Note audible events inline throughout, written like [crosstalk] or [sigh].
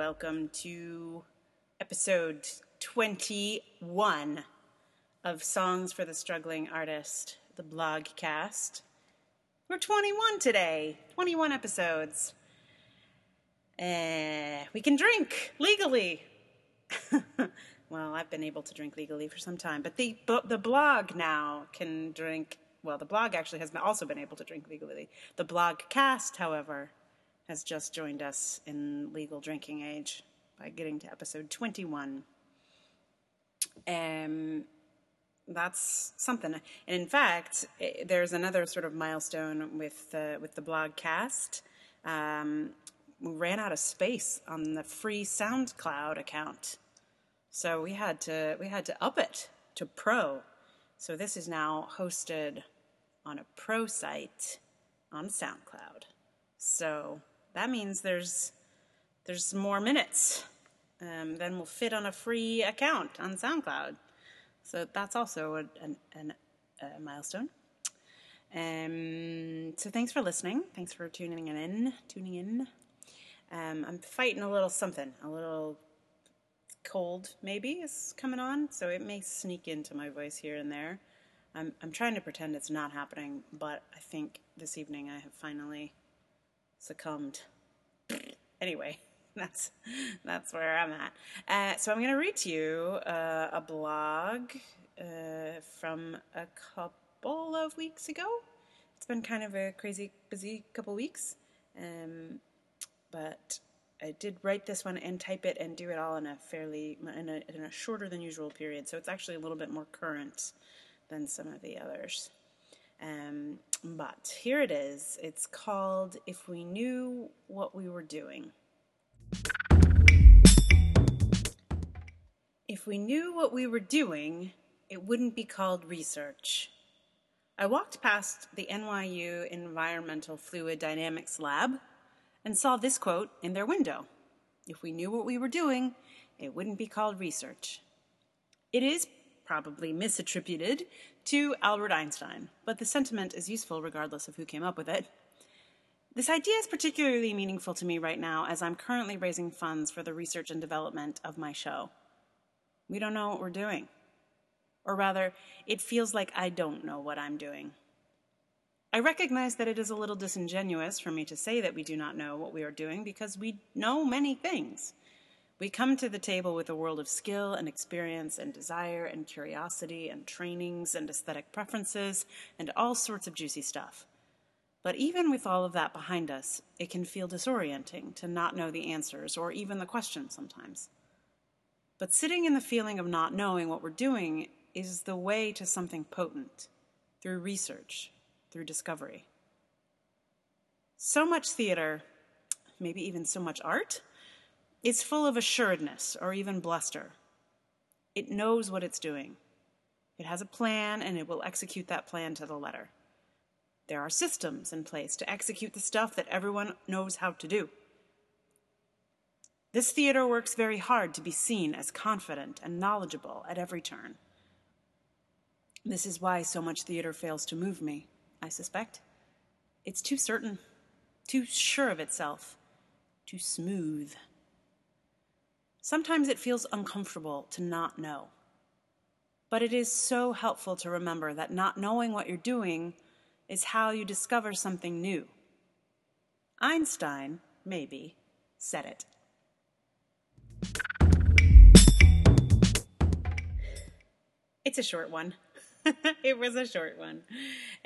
welcome to episode 21 of Songs for the Struggling Artist, the blog cast. We're 21 today, 21 episodes. Uh, we can drink legally. [laughs] well, I've been able to drink legally for some time, but the the blog now can drink. Well, the blog actually has also been able to drink legally. The blog cast, however, has just joined us in legal drinking age by getting to episode 21. Um, that's something. And in fact, it, there's another sort of milestone with the with the blog cast. Um, we ran out of space on the free SoundCloud account, so we had to we had to up it to pro. So this is now hosted on a pro site on SoundCloud. So that means there's there's more minutes um, than will fit on a free account on SoundCloud. So that's also a, an, an, a milestone. Um, so thanks for listening. Thanks for tuning in. Tuning in. Um, I'm fighting a little something, a little cold maybe is coming on, so it may sneak into my voice here and there. I'm I'm trying to pretend it's not happening, but I think this evening I have finally succumbed. anyway, [laughs] that's that's where I'm at. Uh, so I'm going to read to you uh, a blog uh, from a couple of weeks ago. It's been kind of a crazy, busy couple weeks, um, but I did write this one and type it and do it all in a fairly in a, in a shorter than usual period. So it's actually a little bit more current than some of the others. Um, but here it is. It's called If We Knew What We Were Doing. If we knew what we were doing, it wouldn't be called research. I walked past the NYU Environmental Fluid Dynamics Lab and saw this quote in their window If we knew what we were doing, it wouldn't be called research. It is probably misattributed to Albert Einstein, but the sentiment is useful regardless of who came up with it. This idea is particularly meaningful to me right now as I'm currently raising funds for the research and development of my show. We don't know what we're doing. Or rather, it feels like I don't know what I'm doing. I recognize that it is a little disingenuous for me to say that we do not know what we are doing because we know many things. We come to the table with a world of skill and experience and desire and curiosity and trainings and aesthetic preferences and all sorts of juicy stuff. But even with all of that behind us, it can feel disorienting to not know the answers or even the questions sometimes. But sitting in the feeling of not knowing what we're doing is the way to something potent through research, through discovery. So much theater, maybe even so much art, it's full of assuredness or even bluster. It knows what it's doing. It has a plan and it will execute that plan to the letter. There are systems in place to execute the stuff that everyone knows how to do. This theater works very hard to be seen as confident and knowledgeable at every turn. This is why so much theater fails to move me, I suspect. It's too certain, too sure of itself, too smooth. Sometimes it feels uncomfortable to not know. But it is so helpful to remember that not knowing what you're doing is how you discover something new. Einstein, maybe, said it. It's a short one. [laughs] it was a short one.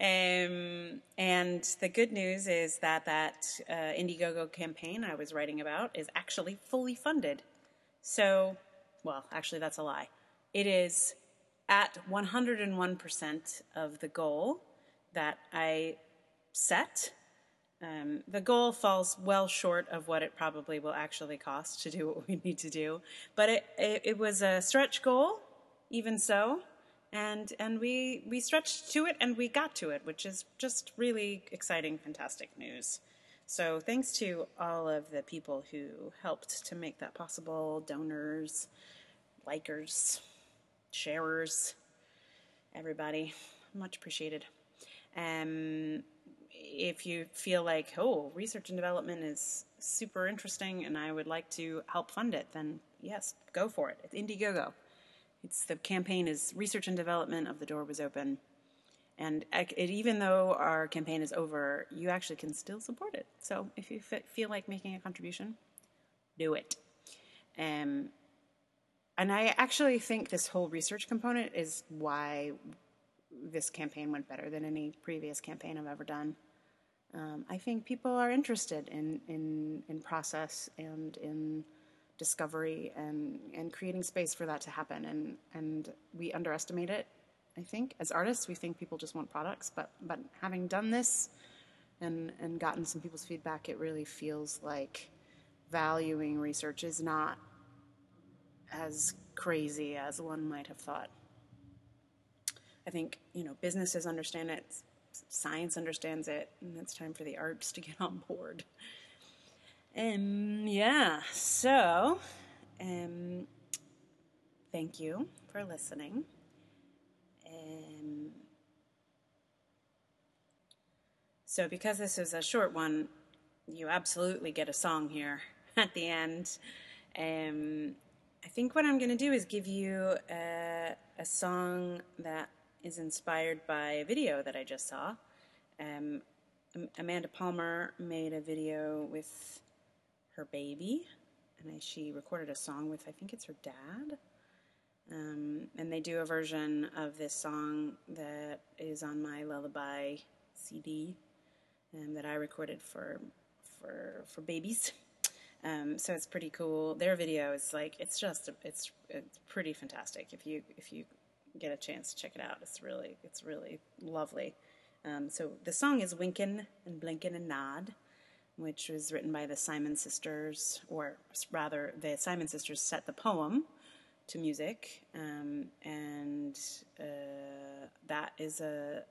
Um, and the good news is that that uh, Indiegogo campaign I was writing about is actually fully funded. So, well, actually, that's a lie. It is at 101% of the goal that I set. Um, the goal falls well short of what it probably will actually cost to do what we need to do, but it, it, it was a stretch goal, even so, and and we we stretched to it and we got to it, which is just really exciting, fantastic news. So thanks to all of the people who helped to make that possible donors, likers, sharers, everybody. Much appreciated. Um, if you feel like, oh, research and development is super interesting and I would like to help fund it, then yes, go for it. It's Indiegogo. It's the campaign is research and development of the door was open. And even though our campaign is over, you actually can still support it. So if you feel like making a contribution, do it. Um, and I actually think this whole research component is why this campaign went better than any previous campaign I've ever done. Um, I think people are interested in, in, in process and in discovery and, and creating space for that to happen. And, and we underestimate it, I think. As artists, we think people just want products, but, but having done this and, and gotten some people's feedback, it really feels like valuing research is not as crazy as one might have thought. I think, you know, businesses understand it, science understands it, and it's time for the arts to get [laughs] on board. Um, yeah, so, um, thank you for listening. Um, so, because this is a short one, you absolutely get a song here [laughs] at the end. Um, I think what I'm going to do is give you a, a song that is inspired by a video that I just saw. Um, Amanda Palmer made a video with her baby, and she recorded a song with, I think it's her dad. Um, and they do a version of this song that is on my lullaby CD um, that I recorded for for for babies. [laughs] Um, so it's pretty cool. Their video is like it's just it's it's pretty fantastic. If you if you get a chance to check it out. It's really it's really lovely. Um, so the song is Winkin' and Blinkin' and Nod, which was written by the Simon Sisters, or rather, the Simon Sisters set the poem to music, um, and uh, that is a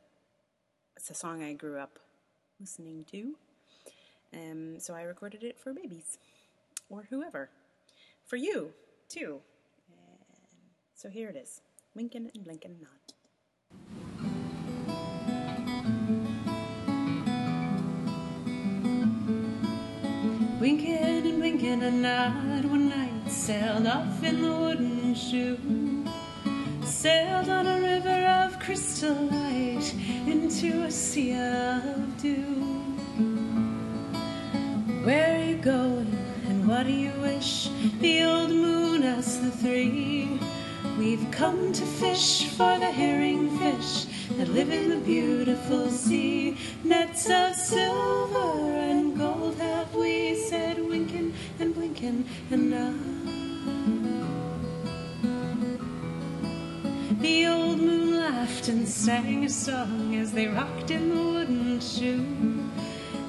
it's a song I grew up listening to. Um, so I recorded it for babies or whoever, for you too. so here it is. Winkin' and blinkin' Nod. Winking and blinkin' a nod sailed off in the wooden shoe. Sailed on a river of crystal light into a sea of dew. Where are you going and what do you wish? The old moon asked the three. We've come to fish for the herring fish that live in the beautiful sea. Nets of silver and blinkin' and. The old moon laughed and sang a song as they rocked in the wooden shoe.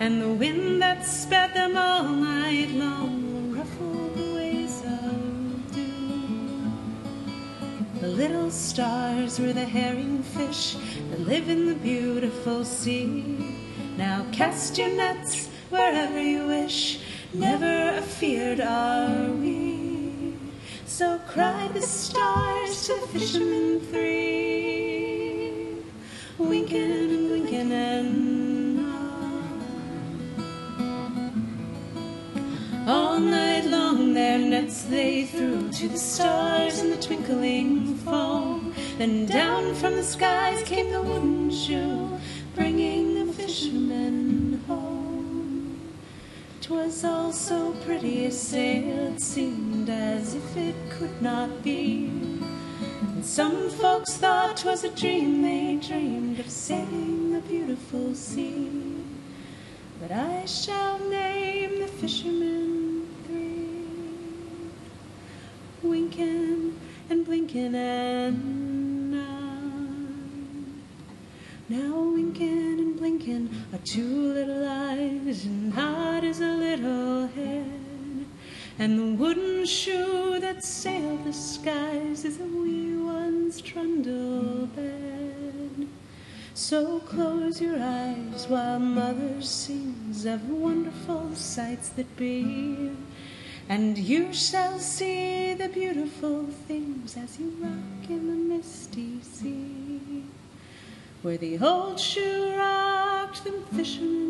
And the wind that sped them all night long ruffled the ways The little stars were the herring fish that live in the beautiful sea. Now cast your nets wherever you wish, never afeard are we. So cried the stars to the fishermen three, winking and winking and. All night long their nets they threw to the stars in the twinkling foam. Then down from the skies came the wooden shoe, 'Twas all so pretty a sail, it seemed as if it could not be. And some folks thought 'twas a dream they dreamed of sailing the beautiful sea. But I shall name the fishermen three, winking and blinking and. Now winking and blinking are two little eyes, and nod as a little head. And the wooden shoe that sailed the skies is a wee one's trundle bed. So close your eyes while mother sings of wonderful sights that be. And you shall see the beautiful things as you rock in the misty sea. Where the old shoe rocked them fishermen